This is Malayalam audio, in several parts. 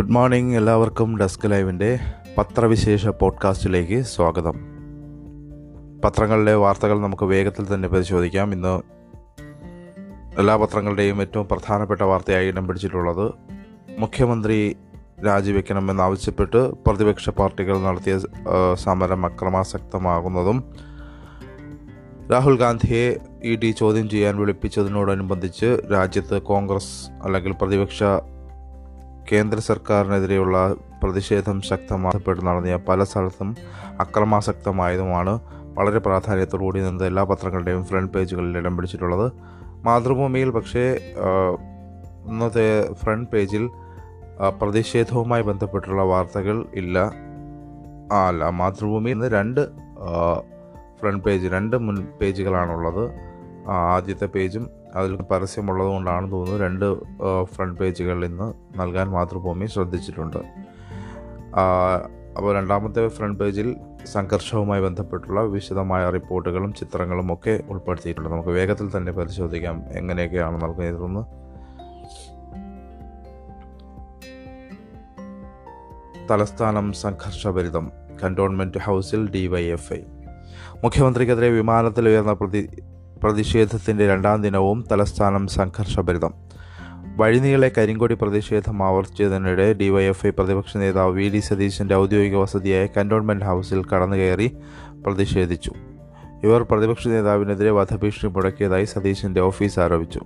ഗുഡ് മോർണിംഗ് എല്ലാവർക്കും ഡെസ്ക് ലൈവിന്റെ പത്രവിശേഷ പോഡ്കാസ്റ്റിലേക്ക് സ്വാഗതം. പത്രങ്ങളിലെ വാർത്തകൾ നമുക്ക് വേഗത്തിൽ തന്നെ പരിശോധിക്കാം. ഇന്ന് എല്ലാ പത്രങ്ങളുടെയും ഏറ്റവും പ്രധാനപ്പെട്ട വാർത്തയായി ഇടം പിടിച്ചിട്ടുള്ളത് മുഖ്യമന്ത്രി രാജിവെക്കണമെന്നാവശ്യപ്പെട്ട് പ്രതിപക്ഷ പാർട്ടികൾ നടത്തിയ സമരം അക്രമാസക്തമാകുന്നതും രാഹുൽ ഗാന്ധിയെ ഇ ഡി ചോദ്യം ചെയ്യാൻ വിളിപ്പിച്ചതിനോടനുബന്ധിച്ച് രാജ്യത്ത് കോൺഗ്രസ് അല്ലെങ്കിൽ പ്രതിപക്ഷ കേന്ദ്ര സർക്കാരിനെതിരെയുള്ള പ്രതിഷേധം ശക്തമാക്കപ്പെട്ട് നടന്നിയ പല സ്ഥലത്തും അക്രമാസക്തമായതുമാണ്. വളരെ പ്രാധാന്യത്തോടുകൂടി നിന്ന് എല്ലാ പത്രങ്ങളുടെയും ഫ്രണ്ട് പേജുകളിൽ ഇടം പിടിച്ചിട്ടുള്ളത്. മാതൃഭൂമിയിൽ പക്ഷേ ഇന്നത്തെ ഫ്രണ്ട് പേജിൽ പ്രതിഷേധവുമായി ബന്ധപ്പെട്ടുള്ള വാർത്തകൾ ഇല്ല. അല്ല മാതൃഭൂമിയിൽ നിന്ന് രണ്ട് ഫ്രണ്ട് പേജ് രണ്ട് മുൻ പേജുകളാണുള്ളത് ആദ്യത്തെ പേജും അതിൽ പരസ്യമുള്ളത് കൊണ്ടാണെന്ന് തോന്നുന്നു രണ്ട് ഫ്രണ്ട് പേജുകളിൽ ഇന്ന് നൽകാൻ മാതൃഭൂമി ശ്രദ്ധിച്ചിട്ടുണ്ട്. അപ്പോൾ രണ്ടാമത്തെ ഫ്രണ്ട് പേജിൽ സംഘർഷവുമായി ബന്ധപ്പെട്ടുള്ള വിശദമായ റിപ്പോർട്ടുകളും ചിത്രങ്ങളും ഒക്കെ ഉൾപ്പെടുത്തിയിട്ടുണ്ട്. നമുക്ക് വേഗത്തിൽ തന്നെ പരിശോധിക്കാം എങ്ങനെയൊക്കെയാണ് നൽകുന്നതെന്ന് തലസ്ഥാനം സംഘർഷഭരിതം കന്റോൺമെന്റ് ഹൗസിൽ ഡിവൈഎഫ്ഐ മുഖ്യമന്ത്രിക്കെതിരെ വിമാനത്തിൽ ഉയർന്ന പ്രതി പ്രതിഷേധത്തിന്റെ രണ്ടാം ദിനവും തലസ്ഥാനം സംഘർഷഭരിതം. വഴിനീളെ കരിങ്കൊടി പ്രതിഷേധം ആവർത്തിച്ചതിനിടെ ഡിവൈഎഫ്ഐ പ്രതിപക്ഷ നേതാവ് വി ഡി സതീശന്റെ ഔദ്യോഗിക വസതിയായ കന്റോൺമെന്റ് ഹൗസിൽ കടന്നുകയറി പ്രതിഷേധിച്ചു. ഇവർ പ്രതിപക്ഷ നേതാവിനെതിരെ വധഭീഷണി മുടക്കിയതായി സതീശന്റെ ഓഫീസ് ആരോപിച്ചു.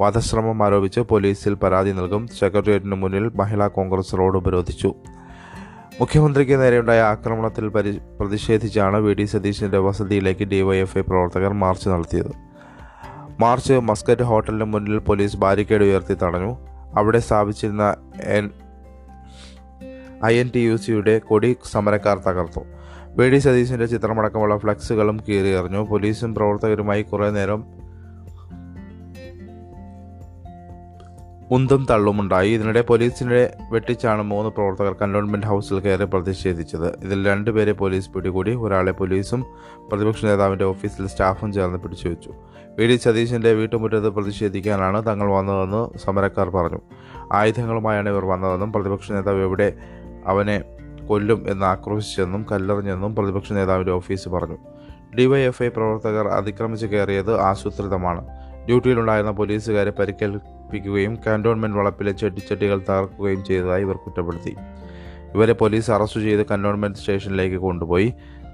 വധശ്രമം ആരോപിച്ച് പോലീസിൽ പരാതി നൽകും സെക്രട്ടേറിയറ്റിന് മുന്നിൽ മഹിളാ കോൺഗ്രസ് റോഡ് ഉപരോധിച്ചു. മുഖ്യമന്ത്രിക്ക് നേരെയുണ്ടായ ആക്രമണത്തിൽ പരി പ്രതിഷേധിച്ചാണ് വി ഡി സതീശന്റെ വസതിയിലേക്ക് ഡിവൈഎഫ്ഐ പ്രവർത്തകർ മാർച്ച് നടത്തിയത്. മാർച്ച് മസ്കറ്റ് ഹോട്ടലിന് മുന്നിൽ പോലീസ് ബാരിക്കേഡ് ഉയർത്തി തടഞ്ഞു. അവിടെ സ്ഥാപിച്ചിരുന്ന N I N T U സിയുടെ കൊടി സമരക്കാർ തകർത്തു. വി ഡി സതീശന്റെ ചിത്രമടക്കമുള്ള ഫ്ലക്സുകളും കീറിയെറിഞ്ഞു. പോലീസും പ്രവർത്തകരുമായി കുറേ നേരം ഉന്തും തള്ളുമുണ്ടായി. ഇതിനിടെ പോലീസിനെ വെട്ടിച്ചാണ് മൂന്ന് പ്രവർത്തകർ കന്റോൺമെന്റ് ഹൗസിൽ കയറി പ്രതിഷേധിച്ചത്. ഇതിൽ രണ്ടുപേരെ പോലീസ് പിടികൂടി ഒരാളെ പോലീസും പ്രതിപക്ഷ നേതാവിന്റെ ഓഫീസിൽ സ്റ്റാഫും ചേർന്ന് പിടിച്ചു വെച്ചു വി. ഡി. സതീശന്റെ വീട്ടുമുറ്റത്ത് പ്രതിഷേധിക്കാനാണ് തങ്ങൾ വന്നതെന്ന് സമരക്കാർ പറഞ്ഞു. ആയുധങ്ങളുമായാണ് ഇവർ വന്നതെന്നും പ്രതിപക്ഷ നേതാവ് എവിടെ അവനെ കൊല്ലും എന്ന് ആക്രോശിച്ചെന്നും കല്ലെറിഞ്ഞെന്നും പ്രതിപക്ഷ നേതാവിന്റെ ഓഫീസ് പറഞ്ഞു. ഡിവൈഎഫ്ഐ പ്രവർത്തകർ അതിക്രമിച്ച് കയറിയത് ആസൂത്രിതമാണ്. ഡ്യൂട്ടിയിലുണ്ടായിരുന്ന പോലീസുകാരെ പരിക്കേൽപ്പിക്കുകയും കാന്റോൺമെന്റ് വളപ്പിലെ ചെട്ടിച്ചട്ടികൾ തകർക്കുകയും ചെയ്തതായി ഇവർ കുറ്റപ്പെടുത്തി. ഇവരെ പോലീസ് അറസ്റ്റ് ചെയ്ത് കന്റോൺമെന്റ് സ്റ്റേഷനിലേക്ക് കൊണ്ടുപോയി.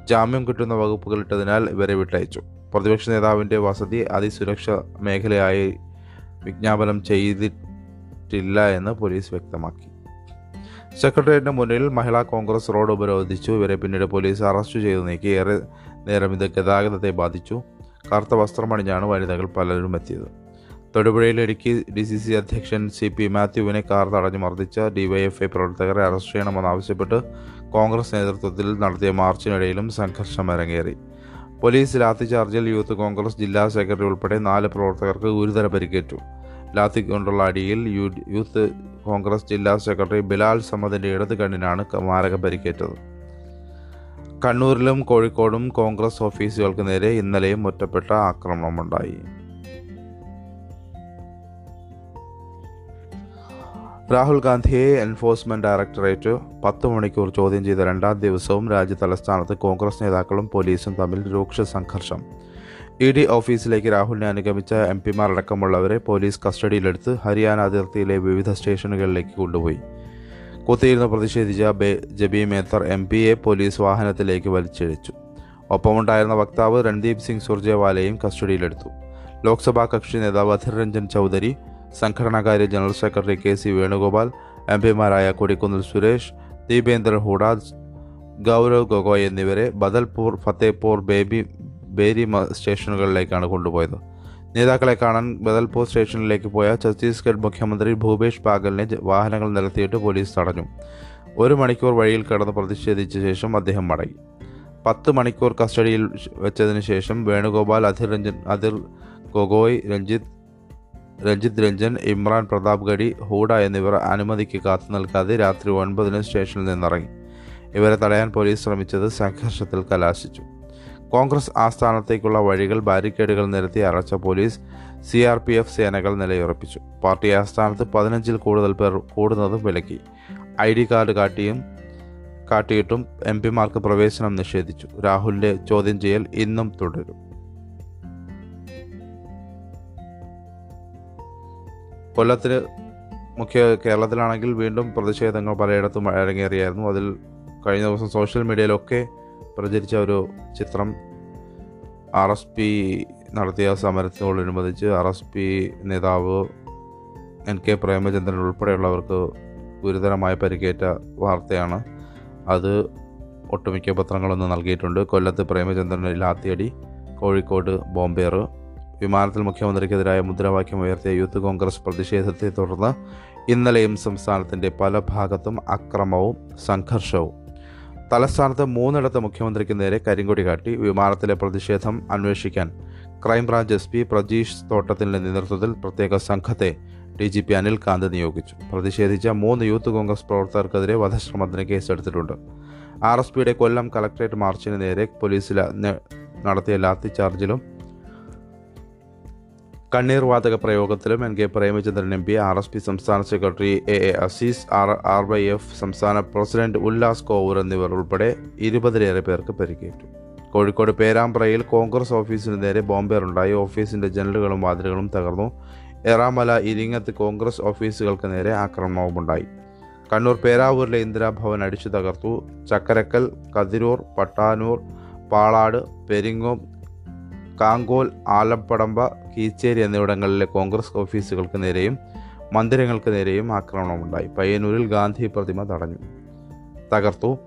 ജാമ്യം കിട്ടുന്ന വകുപ്പുകൾ ഇട്ടതിനാൽ ഇവരെ വിട്ടയച്ചു. പ്രതിപക്ഷ നേതാവിന്റെ വസതി അതിസുരക്ഷ മേഖലയായി വിജ്ഞാപനം ചെയ്തിട്ടില്ല എന്ന് പോലീസ് വ്യക്തമാക്കി. സെക്രട്ടേറിയറ്റിന് മുന്നിൽ മഹിളാ കോൺഗ്രസ് റോഡ് ഉപരോധിച്ചു. ഇവരെ പിന്നീട് പോലീസ് അറസ്റ്റ് ചെയ്തു നീക്കി. ഏറെ നേരം ഇത് ഗതാഗതത്തെ ബാധിച്ചു. കറുത്ത വസ്ത്രമണിഞ്ഞാണ് വനിതകൾ പലരും എത്തിയത്. തൊടുപുഴയിൽ ഇടുക്കി ഡി സി സി അധ്യക്ഷൻ സി പി മാത്യുവിനെ കാർ തടഞ്ഞു മർദ്ദിച്ച ഡിവൈഎഫ്ഐ പ്രവർത്തകരെ അറസ്റ്റ് ചെയ്യണമെന്നാവശ്യപ്പെട്ട് കോൺഗ്രസ് നേതൃത്വത്തിൽ നടത്തിയ മാർച്ചിനിടയിലും സംഘർഷം അരങ്ങേറി. പോലീസ് ലാത്തിചാർജിൽ യൂത്ത് കോൺഗ്രസ് ജില്ലാ സെക്രട്ടറി ഉൾപ്പെടെ നാല് പ്രവർത്തകർക്ക് ഗുരുതര പരിക്കേറ്റു. ലാത്തി കൊണ്ടുള്ള അടിയിൽ യൂത്ത് കോൺഗ്രസ് ജില്ലാ സെക്രട്ടറി ബിലാൽ സമദിന്റെ ഇടത് കണ്ണിനാണ് മാരക പരിക്കേറ്റത്. കണ്ണൂരിലും കോഴിക്കോടും കോൺഗ്രസ് ഓഫീസുകൾക്ക് നേരെ ഇന്നലെയും ഒറ്റപ്പെട്ട ആക്രമണമുണ്ടായി. രാഹുൽ ഗാന്ധിയെ എൻഫോഴ്സ്മെന്റ് ഡയറക്ടറേറ്റ് പത്ത് മണിക്കൂർ ചോദ്യം ചെയ്ത രണ്ടാം ദിവസവും രാജ്യ തലസ്ഥാനത്ത് കോൺഗ്രസ് നേതാക്കളും പോലീസും തമ്മിൽ രൂക്ഷ സംഘർഷം. ഇ ഡി ഓഫീസിലേക്ക് രാഹുലിനെ അനുഗമിച്ച എം പിമാർ അടക്കമുള്ളവരെ പോലീസ് കസ്റ്റഡിയിലെടുത്ത് ഹരിയാന അതിർത്തിയിലെ വിവിധ സ്റ്റേഷനുകളിലേക്ക് കൊണ്ടുപോയി. കുത്തിയിരുന്ന് പ്രതിഷേധിച്ച ബെ ജബി മേത്തർ എം പിയെ പോലീസ് വാഹനത്തിലേക്ക് വലിച്ചിഴച്ചു. ഒപ്പമുണ്ടായിരുന്ന വക്താവ് രൺദീപ് സിംഗ് സുർജേവാലയും കസ്റ്റഡിയിലെടുത്തു. ലോക്സഭാ കക്ഷി നേതാവ് Adhir Ranjan Chowdhury സംഘടനാകാര്യ general secretary K C Venugopal M പിമാരായ Kodikunnil Suresh Deepender Hooda Gaurav Gogoi എന്നിവരെ ബദൽപൂർ ഫത്തേപൂർ ബേബി ബേരി സ്റ്റേഷനുകളിലേക്കാണ് കൊണ്ടുപോയത്. നേതാക്കളെ കാണാൻ ബദൽപൂർ സ്റ്റേഷനിലേക്ക് പോയ ഛത്തീസ്ഗഡ് മുഖ്യമന്ത്രി ഭൂപേഷ് ബാഗലിനെ വാഹനങ്ങൾ നിരത്തിയിട്ട് പോലീസ് തടഞ്ഞു. ഒരു മണിക്കൂർ വഴിയിൽ കടന്ന് പ്രതിഷേധിച്ച ശേഷം അദ്ദേഹം മടങ്ങി. പത്ത് മണിക്കൂർ കസ്റ്റഡിയിൽ വെച്ചതിന് ശേഷം വേണുഗോപാൽ അധിർ രഞ്ജൻ അധിർ ഗൊഗോയ് രഞ്ജിത്ത് രഞ്ജിത്ത് രഞ്ജൻ ഇമ്രാൻ പ്രതാപ് ഗഡി ഹൂഡ എന്നിവർ അനുമതിക്ക് കാത്തു നിൽക്കാതെ രാത്രി ഒൻപതിന് സ്റ്റേഷനിൽ നിന്നിറങ്ങി. ഇവരെ തടയാൻ പോലീസ് ശ്രമിച്ചത് സംഘർഷത്തിൽ കലാശിച്ചു. കോൺഗ്രസ് ആസ്ഥാനത്തേക്കുള്ള വഴികൾ ബാരിക്കേഡുകൾ നിരത്തി അറച്ച police C R P F സേനകൾ നിലയുറപ്പിച്ചു. പാർട്ടി ആസ്ഥാനത്ത് പതിനഞ്ചിൽ കൂടുതൽ പേർ കൂടുന്നതും വിലക്കി. ഐ ഡി കാർഡ് കാട്ടിയും കാട്ടിയിട്ടും എം പിമാർക്ക് പ്രവേശനം നിഷേധിച്ചു. രാഹുലിന്റെ ചോദ്യം ചെയ്യൽ ഇന്നും തുടരും. കൊല്ലത്തിൽ മുഖ്യ കേരളത്തിലാണെങ്കിൽ വീണ്ടും പ്രതിഷേധങ്ങൾ പലയിടത്തും അരങ്ങേറിയായിരുന്നു. അതിൽ കഴിഞ്ഞ ദിവസം സോഷ്യൽ മീഡിയയിലൊക്കെ പ്രചരിച്ച ഒരു ചിത്രം ആർ എസ് പി നടത്തിയ സമരത്തോടനുബന്ധിച്ച് ആർ എസ് പി നേതാവ് എൻ കെ പ്രേമചന്ദ്രൻ ഉൾപ്പെടെയുള്ളവർക്ക് ഗുരുതരമായ പരിക്കേറ്റ വാർത്തയാണ്. അത് ഒട്ടുമിക്ക പത്രങ്ങളൊന്നും നൽകിയിട്ടുണ്ട്. കൊല്ലത്ത് പ്രേമചന്ദ്രന് ലാത്തിയടി കോഴിക്കോട് ബോംബേർ വിമാനത്തിൽ മുഖ്യമന്ത്രിക്കെതിരായ മുദ്രാവാക്യം ഉയർത്തിയ യൂത്ത് കോൺഗ്രസ് പ്രതിഷേധത്തെ തുടർന്ന് ഇന്നലെയും സംസ്ഥാനത്തിന്റെ പല ഭാഗത്തും അക്രമവും സംഘർഷവും. തലസ്ഥാനത്ത് മൂന്നിടത്ത് മുഖ്യമന്ത്രിക്ക് നേരെ കരിങ്കൊടി കാട്ടി വിമാനത്തിലെ പ്രതിഷേധം അന്വേഷിക്കാൻ. ക്രൈംബ്രാഞ്ച് എസ് പി പ്രജീഷ് തോട്ടത്തിന്റെ നേതൃത്വത്തിൽ പ്രത്യേക സംഘത്തെ ഡി ജി പി അനിൽകാന്ത് നിയോഗിച്ചു. പ്രതിഷേധിച്ച മൂന്ന് യൂത്ത് കോൺഗ്രസ് പ്രവർത്തകർക്കെതിരെ വധശ്രമത്തിന് കേസെടുത്തിട്ടുണ്ട്. ആർ എസ് പിയുടെ കൊല്ലം കളക്ട്രേറ്റ് മാർച്ചിന് നേരെ പോലീസിൽ നടത്തിയ ലാത്തി ചാർജിലും കണ്ണീർ വാതക പ്രയോഗത്തിലും N K Premachandran M P R S P സംസ്ഥാന secretary A A Azeez R R Y F സംസ്ഥാന പ്രസിഡന്റ് ഉല്ലാസ് കോവൂർ എന്നിവർ ഉൾപ്പെടെ ഇരുപതിലേറെ പേർക്ക് പരിക്കേറ്റു. കോഴിക്കോട് പേരാമ്പ്രയിൽ കോൺഗ്രസ് ഓഫീസിന് നേരെ ബോംബേറുണ്ടായി. ഓഫീസിന്റെ ജനലുകളും വാതിലുകളും തകർന്നു. എറാമല ഇരിങ്ങത്ത് കോൺഗ്രസ് ഓഫീസുകൾക്ക് നേരെ ആക്രമണവുമുണ്ടായി. കണ്ണൂർ പേരാവൂരിലെ ഇന്ദിരാഭവൻ അടിച്ചു തകർത്തു. ചക്കരക്കൽ കതിരൂർ പട്ടാനൂർ പാളാട് പെരിങ്ങോം കാങ്കോൽ ആലപ്പടമ്പ കീച്ചേരി എന്നിവിടങ്ങളിലെ കോൺഗ്രസ് ഓഫീസുകൾക്ക് നേരെയും മന്ദിരങ്ങൾക്ക് നേരെയും ആക്രമണമുണ്ടായി. പയ്യന്നൂരിൽ ഗാന്ധി പ്രതിമ തടഞ്ഞു. തകർത്തു.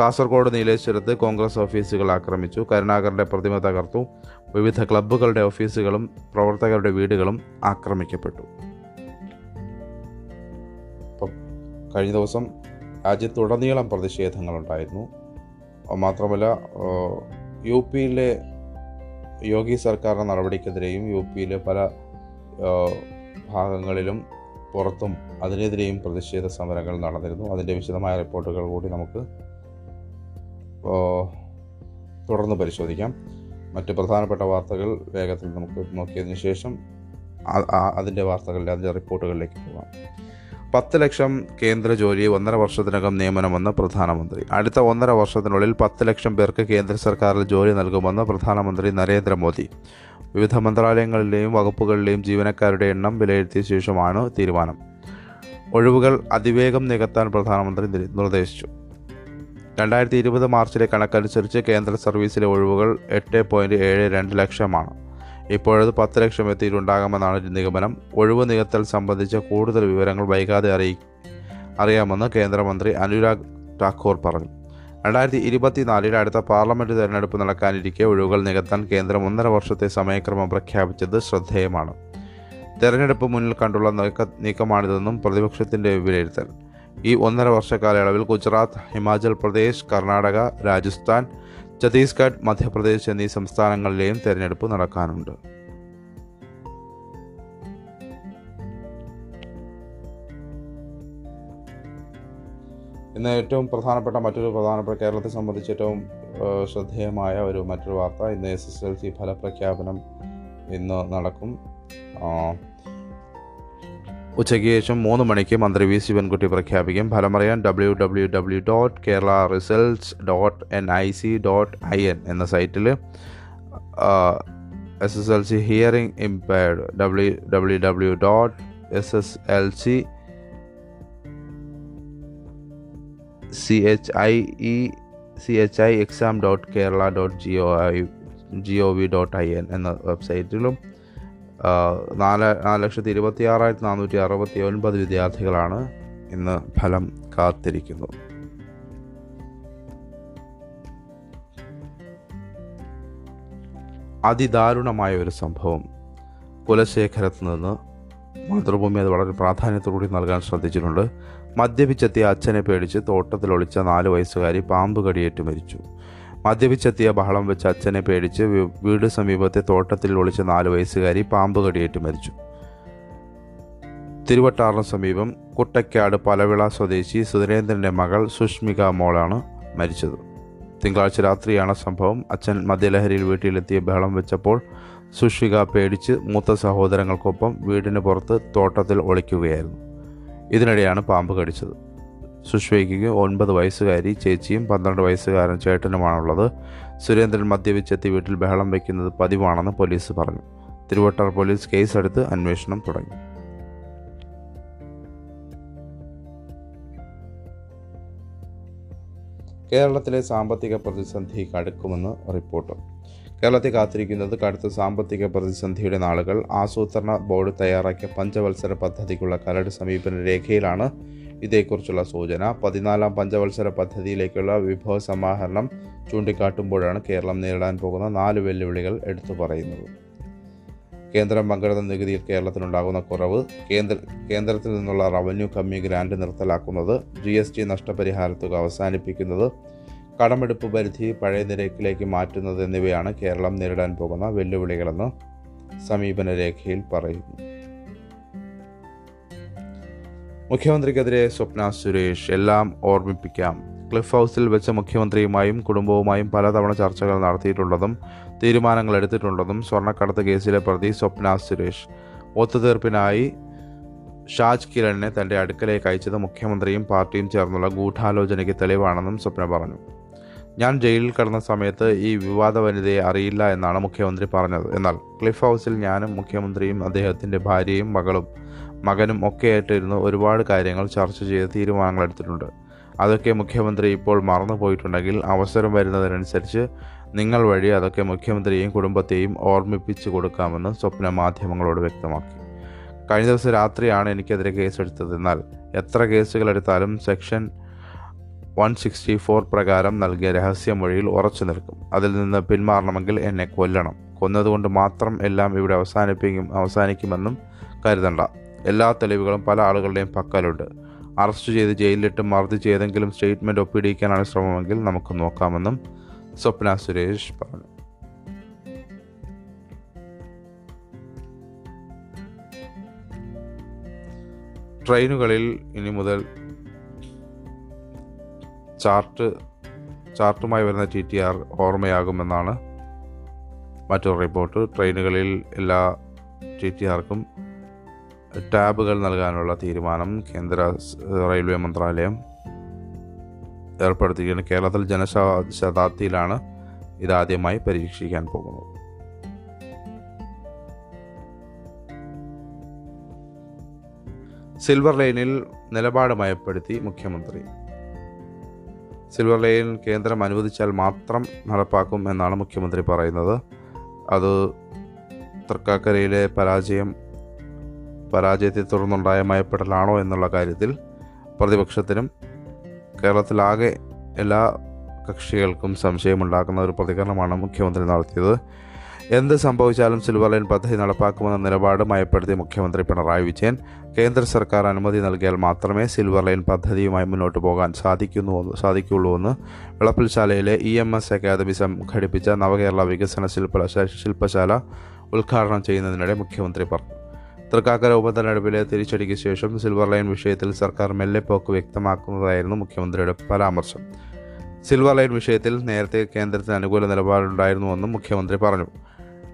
കാസർഗോഡ് നീലേശ്വരത്ത് കോൺഗ്രസ് ഓഫീസുകൾ ആക്രമിച്ചു. കരുണാകരന്റെ പ്രതിമ തകർത്തു. വിവിധ ക്ലബ്ബുകളുടെ ഓഫീസുകളും പ്രവർത്തകരുടെ വീടുകളും ആക്രമിക്കപ്പെട്ടു. കഴിഞ്ഞ ദിവസം രാജ്യത്തുടനീളം പ്രതിഷേധങ്ങളുണ്ടായിരുന്നു. മാത്രമല്ല യു പിയിലെ യോഗി സർക്കാരിന്റെ നടപടിക്കെതിരെയും യു പിയിലെ പല ഭാഗങ്ങളിലും പുറത്തും അതിനെതിരെയും പ്രതിഷേധ സമരങ്ങൾ നടന്നിരുന്നു. അതിന്റെ വിശദമായ റിപ്പോർട്ടുകൾ കൂടി നമുക്ക് തുടർന്ന് പരിശോധിക്കാം. മറ്റ് പ്രധാനപ്പെട്ട വാർത്തകൾ വേഗത്തിൽ നമുക്ക് നോക്കിയതിന് ശേഷം അതിന്റെ വാർത്തകളിലെ അതിന്റെ റിപ്പോർട്ടുകളിലേക്ക് പോകാം. പത്ത് ലക്ഷം കേന്ദ്ര ജോലി ഒന്നര വർഷത്തിനകം നിയമനമെന്ന് പ്രധാനമന്ത്രി. അടുത്ത ഒന്നര വർഷത്തിനുള്ളിൽ പത്ത് ലക്ഷം പേർക്ക് കേന്ദ്ര സർക്കാരിൽ ജോലി നൽകുമെന്ന് പ്രധാനമന്ത്രി നരേന്ദ്രമോദി. വിവിധ മന്ത്രാലയങ്ങളിലെയും വകുപ്പുകളിലെയും ജീവനക്കാരുടെ എണ്ണം വിലയിരുത്തിയ ശേഷമാണ് തീരുമാനം. ഒഴിവുകൾ അതിവേഗം നികത്താൻ പ്രധാനമന്ത്രി നിർദ്ദേശിച്ചു. രണ്ടായിരത്തി ഇരുപത് മാർച്ചിലെ കണക്കനുസരിച്ച് കേന്ദ്ര സർവീസിലെ ഒഴിവുകൾ എട്ട് പോയിന്റ് ഏഴ് രണ്ട് ലക്ഷമാണ്. ഇപ്പോഴത് പത്ത് ലക്ഷം എത്തിയിട്ടുണ്ടാകാമെന്നാണ് നിഗമനം. ഒഴിവ് നികത്തൽ സംബന്ധിച്ച കൂടുതൽ വിവരങ്ങൾ വൈകാതെ അറിയി അറിയാമെന്ന് കേന്ദ്രമന്ത്രി അനുരാഗ് ഠാക്കൂർ പറഞ്ഞു. രണ്ടായിരത്തി ഇരുപത്തിനാലിൽ അടുത്ത പാർലമെന്റ് തെരഞ്ഞെടുപ്പ് നടക്കാനിരിക്കെ ഒഴിവുകൾ നികത്താൻ കേന്ദ്രം ഒന്നര വർഷത്തെ സമയക്രമം പ്രഖ്യാപിച്ചത് ശ്രദ്ധേയമാണ്. തെരഞ്ഞെടുപ്പ് മുന്നിൽ കണ്ടുള്ള നീക്ക നീക്കമാണിതെന്നും പ്രതിപക്ഷത്തിന്റെ വിലയിരുത്തൽ. ഈ ഒന്നര വർഷ കാലയളവിൽ ഗുജറാത്ത് ഹിമാചൽ പ്രദേശ് കർണാടക രാജസ്ഥാൻ ഛത്തീസ്ഗഡ് മധ്യപ്രദേശ് എന്നീ സംസ്ഥാനങ്ങളിലെയും തെരഞ്ഞെടുപ്പ് നടക്കാനുണ്ട്. ഇന്ന് ഏറ്റവും പ്രധാനപ്പെട്ട മറ്റൊരു പ്രധാനപ്പെട്ട കേരളത്തെ സംബന്ധിച്ച് ഏറ്റവും ശ്രദ്ധേയമായ ഒരു മറ്റൊരു വാർത്ത. ഇന്ന് എസ് എസ് എൽ സി ഫലപ്രഖ്യാപനം ഇന്ന് നടക്കും. ഉച്ചയ്ക്ക് ശേഷം മൂന്ന് മണിക്ക് മന്ത്രി വി ശിവൻകുട്ടി പ്രഖ്യാപിക്കും. ഫലമറിയാൻ W W W dot Kerala results dot N I C dot I N എന്ന സൈറ്റിൽ S S L C hearing impaired W W W dot S S L C C H I E C H I exam dot Kerala dot G O I G O V dot I N എന്ന വെബ്സൈറ്റിലും നാല് നാല് ലക്ഷത്തി ഇരുപത്തി ആറായിരത്തി നാനൂറ്റി അറുപത്തി ഒൻപത് വിദ്യാർത്ഥികളാണ് ഇന്ന് ഫലം കാത്തിരിക്കുന്നത്. അതിദാരുണമായ ഒരു സംഭവം കുലശേഖരത്ത് നിന്ന് മാതൃഭൂമി അത് വളരെ പ്രാധാന്യത്തോടുകൂടി നൽകാൻ ശ്രദ്ധിച്ചിട്ടുണ്ട്. മദ്യപിച്ചെത്തിയ അച്ഛനെ പേടിച്ച് തോട്ടത്തിൽ ഒളിച്ച നാല് വയസ്സുകാരി പാമ്പ് കടിയേറ്റ് മരിച്ചു. മദ്യപിച്ചെത്തിയ ബഹളം വെച്ച് അച്ഛനെ പേടിച്ച് വീട് സമീപത്തെ തോട്ടത്തിൽ ഒളിച്ച നാല് വയസ്സുകാരി പാമ്പ് കടിയേറ്റ് മരിച്ചു. തിരുവട്ടാറിന് സമീപം കുട്ടക്കാട് പലവിള സ്വദേശി സുധരേന്ദ്രന്റെ മകൾ സുഷ്മിക മോളാണ് മരിച്ചത്. തിങ്കളാഴ്ച രാത്രിയാണ് സംഭവം. അച്ഛൻ മദ്യലഹരിയിൽ വീട്ടിലെത്തിയ ബഹളം വെച്ചപ്പോൾ സുഷ്മിക പേടിച്ച് മൂത്ത സഹോദരങ്ങൾക്കൊപ്പം വീടിന് പുറത്ത് തോട്ടത്തിൽ ഒളിക്കുകയായിരുന്നു. ഇതിനിടെയാണ് പാമ്പ് കടിച്ചത്. സുഷ്വയ്ക്ക് ഒൻപത് വയസ്സുകാരി ചേച്ചിയും പന്ത്രണ്ട് വയസ്സുകാരൻ ചേട്ടനുമാണുള്ളത്. സുരേന്ദ്രൻ മദ്യപിച്ചെത്തി വീട്ടിൽ ബഹളം വയ്ക്കുന്നത് പതിവാണെന്ന് പോലീസ് പറഞ്ഞു. തിരുവട്ടാർ പോലീസ് കേസെടുത്ത് അന്വേഷണം തുടങ്ങി. കേരളത്തിലെ സാമ്പത്തിക പ്രതിസന്ധി കടുക്കുമെന്ന് റിപ്പോർട്ട്. കേരളത്തെ കാത്തിരിക്കുന്നത് കടുത്ത സാമ്പത്തിക പ്രതിസന്ധിയുടെ നാളുകൾ. ആസൂത്രണ ബോർഡ് തയ്യാറാക്കിയ പഞ്ചവത്സര പദ്ധതിക്കുള്ള കരട് സമീപന രേഖയിലാണ് ഇതേക്കുറിച്ചുള്ള സൂചന. പതിനാലാം പഞ്ചവത്സര പദ്ധതിയിലേക്കുള്ള വിഭവ സമാഹരണം ചൂണ്ടിക്കാട്ടുമ്പോഴാണ് കേരളം നേരിടാൻ പോകുന്ന നാല് വെല്ലുവിളികൾ എടുത്തു പറയുന്നത്. കേന്ദ്രം പങ്കിടുന്ന നികുതിയിൽ കേരളത്തിനുണ്ടാകുന്ന കുറവ് കേന്ദ്ര കേന്ദ്രത്തിൽ നിന്നുള്ള റവന്യൂ കമ്മി ഗ്രാൻഡ് നിർത്തലാക്കുന്നത് ജി എസ് ടി നഷ്ടപരിഹാരത്തുക അവസാനിപ്പിക്കുന്നത് കടമെടുപ്പ് പരിധി പഴയ നിരക്കിലേക്ക് മാറ്റുന്നത് എന്നിവയാണ് കേരളം നേരിടാൻ പോകുന്ന വെല്ലുവിളികളെന്ന് സമീപന രേഖയിൽ പറയുന്നു. മുഖ്യമന്ത്രിക്കെതിരെ സ്വപ്ന സുരേഷ് എല്ലാം ഓർമ്മിപ്പിക്കാം. ക്ലിഫ് ഹൗസിൽ വെച്ച മുഖ്യമന്ത്രിയുമായും കുടുംബവുമായും പലതവണ ചർച്ചകൾ നടത്തിയിട്ടുള്ളതും തീരുമാനങ്ങൾ എടുത്തിട്ടുള്ളതും സ്വർണക്കടത്ത് കേസിലെ പ്രതി സ്വപ്ന സുരേഷ്. ഒത്തുതീർപ്പിനായി ഷാജ് കിരണിനെ തന്റെ അടുക്കലേക്ക് അയച്ചത് മുഖ്യമന്ത്രിയും പാർട്ടിയും ചേർന്നുള്ള ഗൂഢാലോചനയ്ക്ക് തെളിവാണെന്നും സ്വപ്ന പറഞ്ഞു. ഞാൻ ജയിലിൽ കടന്ന സമയത്ത് ഈ വിവാദ വനിതയെ അറിയില്ല എന്നാണ് മുഖ്യമന്ത്രി പറഞ്ഞത്. എന്നാൽ ക്ലിഫ് ഹൗസിൽ ഞാനും മുഖ്യമന്ത്രിയും അദ്ദേഹത്തിന്റെ ഭാര്യയും മകളും മകനും ഒക്കെയായിട്ടിരുന്ന് ഒരുപാട് കാര്യങ്ങൾ ചർച്ച ചെയ്ത് തീരുമാനങ്ങൾ എടുത്തിട്ടുണ്ട്. അതൊക്കെ മുഖ്യമന്ത്രി ഇപ്പോൾ മറന്നു പോയിട്ടുണ്ടെങ്കിൽ അവസരം വരുന്നതിനനുസരിച്ച് നിങ്ങൾ വഴി അതൊക്കെ മുഖ്യമന്ത്രിയെയും കുടുംബത്തെയും ഓർമ്മിപ്പിച്ചു കൊടുക്കാമെന്ന് സ്വപ്ന മാധ്യമങ്ങളോട് വ്യക്തമാക്കി. കഴിഞ്ഞ ദിവസം രാത്രിയാണ് എനിക്കെതിരെ കേസെടുത്തത്. എന്നാൽ എത്ര കേസുകൾ എടുത്താലും സെക്ഷൻ വൺ സിക്സ്റ്റി ഫോർ പ്രകാരം നൽകിയ രഹസ്യമൊഴിയിൽ ഉറച്ചു നിൽക്കും. അതിൽ നിന്ന് പിന്മാറണമെങ്കിൽ എന്നെ കൊല്ലണം. കൊന്നതുകൊണ്ട് മാത്രം എല്ലാം ഇവിടെ അവസാനിപ്പിക്കും അവസാനിക്കുമെന്നും കരുതണ്ട. എല്ലാ തെളിവുകളും പല ആളുകളുടെയും പക്കലുണ്ട്. അറസ്റ്റ് ചെയ്ത് ജയിലിലിട്ട് മർദ്ദിച്ച് ഏതെങ്കിലും സ്റ്റേറ്റ്മെന്റ് ഒപ്പിടിയിക്കാനാണ് ശ്രമമെങ്കിൽ നമുക്ക് നോക്കാമെന്നും സ്വപ്ന സുരേഷ് പറഞ്ഞു. ട്രെയിനുകളിൽ ഇനി മുതൽ ചാർട്ട് ചാർട്ടുമായി വരുന്ന ടി ടി ആർ ഓർമ്മയാകുമെന്നാണ് മറ്റൊരു റിപ്പോർട്ട്. ട്രെയിനുകളിൽ എല്ലാ ടി ടി ആർക്കും ടാബുകൾ നൽകാനുള്ള തീരുമാനം കേന്ദ്ര റെയിൽവേ മന്ത്രാലയം ഏർപ്പെടുത്തിയിരിക്കുന്നു. കേരളത്തിൽ ജനശതാബ്ദിയിലാണ് ഇതാദ്യമായി പരീക്ഷിക്കാൻ പോകുന്നത്. സിൽവർ ലൈനിൽ നിലപാട് മയപ്പെടുത്തി മുഖ്യമന്ത്രി. സിൽവർ ലൈൻ കേന്ദ്രം അനുവദിച്ചാൽ മാത്രം നടപ്പാക്കും എന്നാണ് മുഖ്യമന്ത്രി പറയുന്നത്. അത് തൃക്കാക്കരയിലെ പരാജയം പരാജയത്തെ തുടർന്നുണ്ടായ മയപ്പെടലാണോ എന്നുള്ള കാര്യത്തിൽ പ്രതിപക്ഷത്തിനും കേരളത്തിലാകെ എല്ലാ കക്ഷികൾക്കും സംശയമുണ്ടാക്കുന്ന ഒരു പ്രതികരണമാണ് മുഖ്യമന്ത്രി നടത്തിയത്. എന്ത് സംഭവിച്ചാലും സിൽവർ ലൈൻ പദ്ധതി നടപ്പാക്കുമെന്ന നിലപാട് മയപ്പെടുത്തിയ മുഖ്യമന്ത്രി പിണറായി വിജയൻ. കേന്ദ്ര സർക്കാർ അനുമതി നൽകിയാൽ മാത്രമേ സിൽവർ ലൈൻ പദ്ധതിയുമായി മുന്നോട്ട് പോകാൻ സാധിക്കുന്നു സാധിക്കുള്ളൂ എന്ന് വിളപ്പിൽശാലയിലെ ഇ എം എസ് അക്കാദമി സംഘടിപ്പിച്ച നവകേരള വികസന ശില്പ ശില്പശാല ഉദ്ഘാടനം ചെയ്യുന്നതിനിടെ മുഖ്യമന്ത്രി പറഞ്ഞു. തൃക്കാക്കര ഉപതെരഞ്ഞെടുപ്പിലെ തിരിച്ചടിക്ക് ശേഷം സിൽവർ ലൈൻ വിഷയത്തിൽ സർക്കാർ മെല്ലെപ്പോക്ക് വ്യക്തമാക്കുന്നതായിരുന്നു മുഖ്യമന്ത്രിയുടെ പരാമർശം. സിൽവർ ലൈൻ വിഷയത്തിൽ നേരത്തെ കേന്ദ്രത്തിന് അനുകൂല നിലപാടുണ്ടായിരുന്നുവെന്നും മുഖ്യമന്ത്രി പറഞ്ഞു.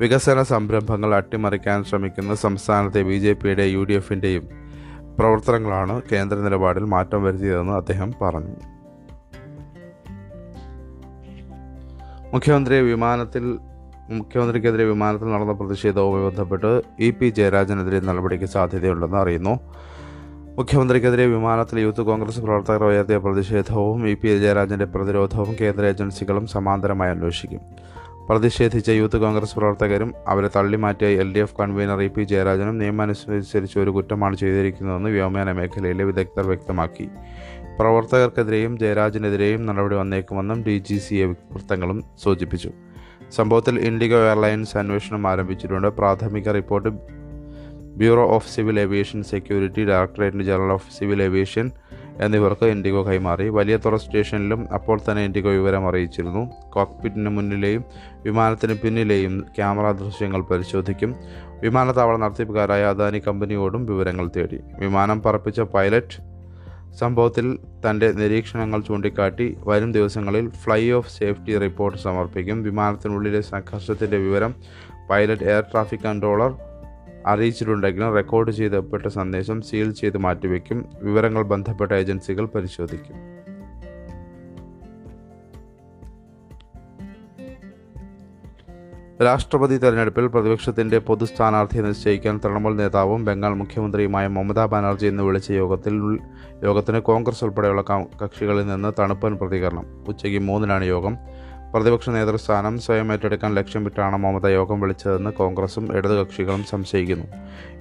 വികസന സംരംഭങ്ങൾ അട്ടിമറിക്കാൻ ശ്രമിക്കുന്ന സംസ്ഥാനത്തെ ബി ജെ പിയുടെ യു ഡി എഫിന്റെയും പ്രവർത്തനങ്ങളാണ് കേന്ദ്ര നിലപാടിൽ മാറ്റം വരുത്തിയതെന്ന് അദ്ദേഹം പറഞ്ഞു. മുഖ്യമന്ത്രി വിമാനത്തിൽ മുഖ്യമന്ത്രിക്കെതിരെ വിമാനത്തിൽ നടന്ന പ്രതിഷേധവുമായി ബന്ധപ്പെട്ട് ഇ പി ജയരാജനെതിരെ നടപടിക്ക് സാധ്യതയുണ്ടെന്ന് അറിയുന്നു. മുഖ്യമന്ത്രിക്കെതിരെ വിമാനത്തിൽ യൂത്ത് കോൺഗ്രസ് പ്രവർത്തകർ ഉയർത്തിയ പ്രതിഷേധവും ഇ പി ജയരാജന്റെ പ്രതിരോധവും കേന്ദ്ര ഏജൻസികളും സമാന്തരമായി അന്വേഷിക്കും. പ്രതിഷേധിച്ച യൂത്ത് കോൺഗ്രസ് പ്രവർത്തകരും അവരെ തള്ളിമാറ്റിയ L D F convener E P ജയരാജനും നിയമാനുസരിച്ച് ഒരു കുറ്റമാണ് ചെയ്തിരിക്കുന്നതെന്ന് വ്യോമയാന മേഖലയിലെ വിദഗ്ധർ വ്യക്തമാക്കി. പ്രവർത്തകർക്കെതിരെയും ജയരാജനെതിരെയും നടപടി വന്നേക്കുമെന്നും ഡി ജി സി എ വൃത്തങ്ങളും സൂചിപ്പിച്ചു. സംഭവത്തിൽ ഇൻഡിഗോ എയർലൈൻസ് അന്വേഷണം ആരംഭിച്ചിട്ടുണ്ട്. പ്രാഥമിക report bureau of civil aviation security directorate general of civil aviation എന്നിവർക്ക് ഇൻഡിഗോ കൈമാറി. വലിയ തുറ സ്റ്റേഷനിലും അപ്പോൾ തന്നെ ഇൻഡിഗോ വിവരം അറിയിച്ചിരുന്നു. കോക്പിറ്റിന് മുന്നിലെയും വിമാനത്തിന് പിന്നിലെയും ക്യാമറ ദൃശ്യങ്ങൾ പരിശോധിക്കും. വിമാനത്താവള നടത്തിപ്പുകാരായ അദാനി കമ്പനിയോടും വിവരങ്ങൾ തേടി. വിമാനം പറപ്പിച്ച പൈലറ്റ് സംഭവത്തിൽ തന്റെ നിരീക്ഷണങ്ങൾ ചൂണ്ടിക്കാട്ടി വരും ദിവസങ്ങളിൽ ഫ്ലൈ ഓഫ് സേഫ്റ്റി റിപ്പോർട്ട് സമർപ്പിക്കും. വിമാനത്തിനുള്ളിലെ സംഘർഷത്തിന്റെ വിവരം പൈലറ്റ് എയർ ട്രാഫിക് കൺട്രോളർ അറിയിച്ചിട്ടുണ്ടെങ്കിലും റെക്കോർഡ് ചെയ്തപ്പെട്ട സന്ദേശം സീൽ ചെയ്ത് മാറ്റിവെക്കും. വിവരങ്ങൾ ബന്ധപ്പെട്ട ഏജൻസികൾ പരിശോധിക്കും. രാഷ്ട്രപതി തെരഞ്ഞെടുപ്പിൽ പ്രതിപക്ഷത്തിന്റെ പൊതു സ്ഥാനാർത്ഥിയെ നിശ്ചയിക്കാൻ തൃണമൂൽ നേതാവും ബംഗാൾ മുഖ്യമന്ത്രിയുമായ മമതാ ബാനർജി ഇന്ന് വിളിച്ച യോഗത്തിൽ യോഗത്തിന് കോൺഗ്രസ് ഉൾപ്പെടെയുള്ള കക്ഷികളിൽ നിന്ന് തണുപ്പൻ പ്രതികരണം. ഉച്ചയ്ക്ക് മൂന്നിനാണ് യോഗം. പ്രതിപക്ഷ നേതൃസ്ഥാനം സ്വയം ഏറ്റെടുക്കാൻ ലക്ഷ്യമിട്ടാണ് മമത യോഗം വിളിച്ചതെന്ന് കോൺഗ്രസും ഇടതുകക്ഷികളും സംശയിക്കുന്നു.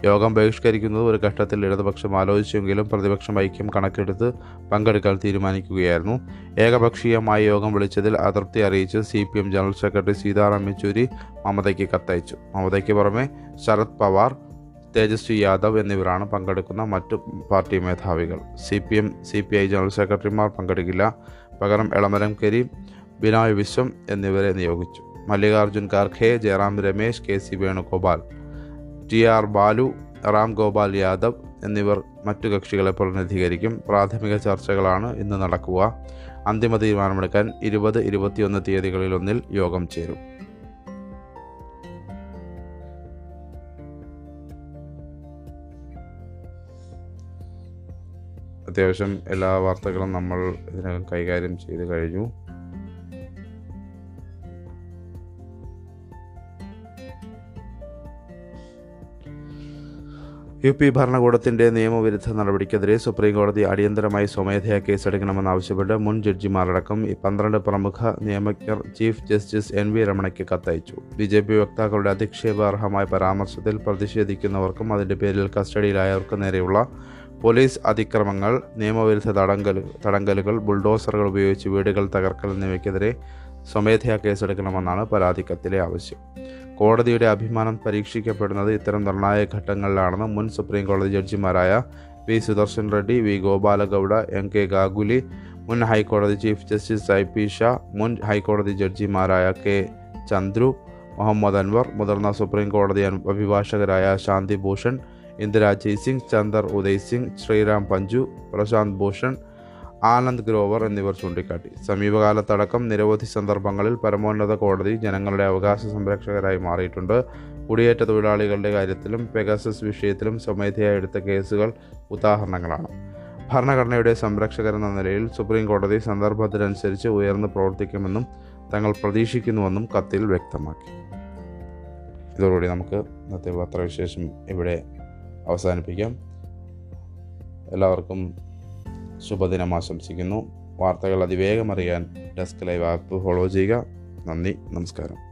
യോഗം ബഹിഷ്കരിക്കുന്നത് ഒരു ഘട്ടത്തിൽ ഇടതുപക്ഷം ആലോചിച്ചെങ്കിലും പ്രതിപക്ഷം ഐക്യം കണക്കെടുത്ത് പങ്കെടുക്കാൻ തീരുമാനിക്കുകയായിരുന്നു. ഏകപക്ഷീയമായി യോഗം വിളിച്ചതിൽ അതൃപ്തി അറിയിച്ച് C P M general secretary Sitaram Yechury മമതയ്ക്ക് കത്തയച്ചു. മമതയ്ക്ക് പുറമെ ശരത് പവാർ തേജസ്വി യാദവ് എന്നിവരാണ് പങ്കെടുക്കുന്ന മറ്റു പാർട്ടി മേധാവികൾ. C P M C P I general സെക്രട്ടറിമാർ പങ്കെടുക്കില്ല. പകരം എളമരം കരീം ബിനോയ് വിശ്വം എന്നിവരെ നിയോഗിച്ചു. Mallikarjun Kharge Jairam Ramesh K. C. Venugopal T. R. Baalu Ram Gopal Yadav എന്നിവർ മറ്റു കക്ഷികളെ പ്രതിനിധീകരിക്കും. പ്രാഥമിക ചർച്ചകളാണ് ഇന്ന് നടക്കുക. അന്തിമ തീരുമാനമെടുക്കാൻ ഇരുപത് ഇരുപത്തിയൊന്ന് തീയതികളിലൊന്നിൽ യോഗം ചേരും. അത്യാവശ്യം എല്ലാ വാർത്തകളും നമ്മൾ ഇതിനകം കൈകാര്യം ചെയ്ത് കഴിഞ്ഞു. യു പി ഭരണകൂടത്തിന്റെ നിയമവിരുദ്ധ നടപടിക്കെതിരെ സുപ്രീംകോടതി അടിയന്തരമായി സ്വമേധയാ കേസെടുക്കണമെന്നാവശ്യപ്പെട്ട് മുൻ ജഡ്ജിമാരടക്കം പന്ത്രണ്ട് പ്രമുഖ നിയമജ്ഞർ ചീഫ് ജസ്റ്റിസ് എൻ വി രമണയ്ക്ക് കത്തയച്ചു. ബി ജെ പി വക്താക്കളുടെ അധിക്ഷേപാർഹമായ പരാമർശത്തിൽ പ്രതിഷേധിക്കുന്നവർക്കും അതിന്റെ പേരിൽ കസ്റ്റഡിയിലായവർക്കും നേരെയുള്ള പോലീസ് അതിക്രമങ്ങൾ നിയമവിരുദ്ധ തടങ്കൽ തടങ്കലുകൾ ബുൾഡോസറുകൾ ഉപയോഗിച്ച് വീടുകൾ തകർക്കൽ എന്നിവയ്ക്കെതിരെ സ്വമേധയാ കേസെടുക്കണമെന്നാണ് പരാതിക്കത്തിലെ ആവശ്യം. കോടതിയുടെ അഭിമാനം പരീക്ഷിക്കപ്പെടുന്നത് ഇത്തരം നിർണായക ഘട്ടങ്ങളിലാണെന്ന് മുൻ സുപ്രീം കോടതി ജഡ്ജിമാരായ V Sudershan Reddy V Gopala Gowda M K Ganguly മുൻ ഹൈക്കോടതി chief justice I P Shah മുൻ ഹൈക്കോടതി ജഡ്ജിമാരായ കെ ചന്ദ്രു മുഹമ്മദ് അൻവർ മുതിർന്ന സുപ്രീം കോടതി അഭിഭാഷകരായ ശാന്തി ഭൂഷൺ ഇന്ദിരാജയ് സിംഗ് ചന്ദർ ഉദയ് സിംഗ് ശ്രീറാം പഞ്ചു പ്രശാന്ത് ഭൂഷൺ ആനന്ദ് ഗ്രോവർ എന്നിവർ ചൂണ്ടിക്കാട്ടി. സമീപകാലത്തടക്കം നിരവധി സന്ദർഭങ്ങളിൽ പരമോന്നത കോടതി ജനങ്ങളുടെ അവകാശ സംരക്ഷകരായി മാറിയിട്ടുണ്ട്. കുടിയേറ്റ തൊഴിലാളികളുടെ കാര്യത്തിലും പെഗസസ് വിഷയത്തിലും സ്വമേധയാ എടുത്ത കേസുകൾ ഉദാഹരണങ്ങളാണ്. ഭരണഘടനയുടെ സംരക്ഷകരെന്ന നിലയിൽ സുപ്രീം കോടതി സന്ദർഭത്തിനനുസരിച്ച് ഉയർന്നു പ്രവർത്തിക്കുമെന്നും തങ്ങൾ പ്രതീക്ഷിക്കുന്നുവെന്നും കത്തിൽ വ്യക്തമാക്കി. ഇതോടുകൂടി നമുക്ക് ഇന്നത്തെ പത്രവിശേഷം ഇവിടെ അവസാനിപ്പിക്കാം. എല്ലാവർക്കും ശുഭദിനം ആശംസിക്കുന്നു. വാർത്തകൾ അതിവേഗം അറിയാൻ ഡെസ്ക് ലൈവ് ആപ്പ് ഫോളോ ചെയ്യുക. നന്ദി നമസ്കാരം.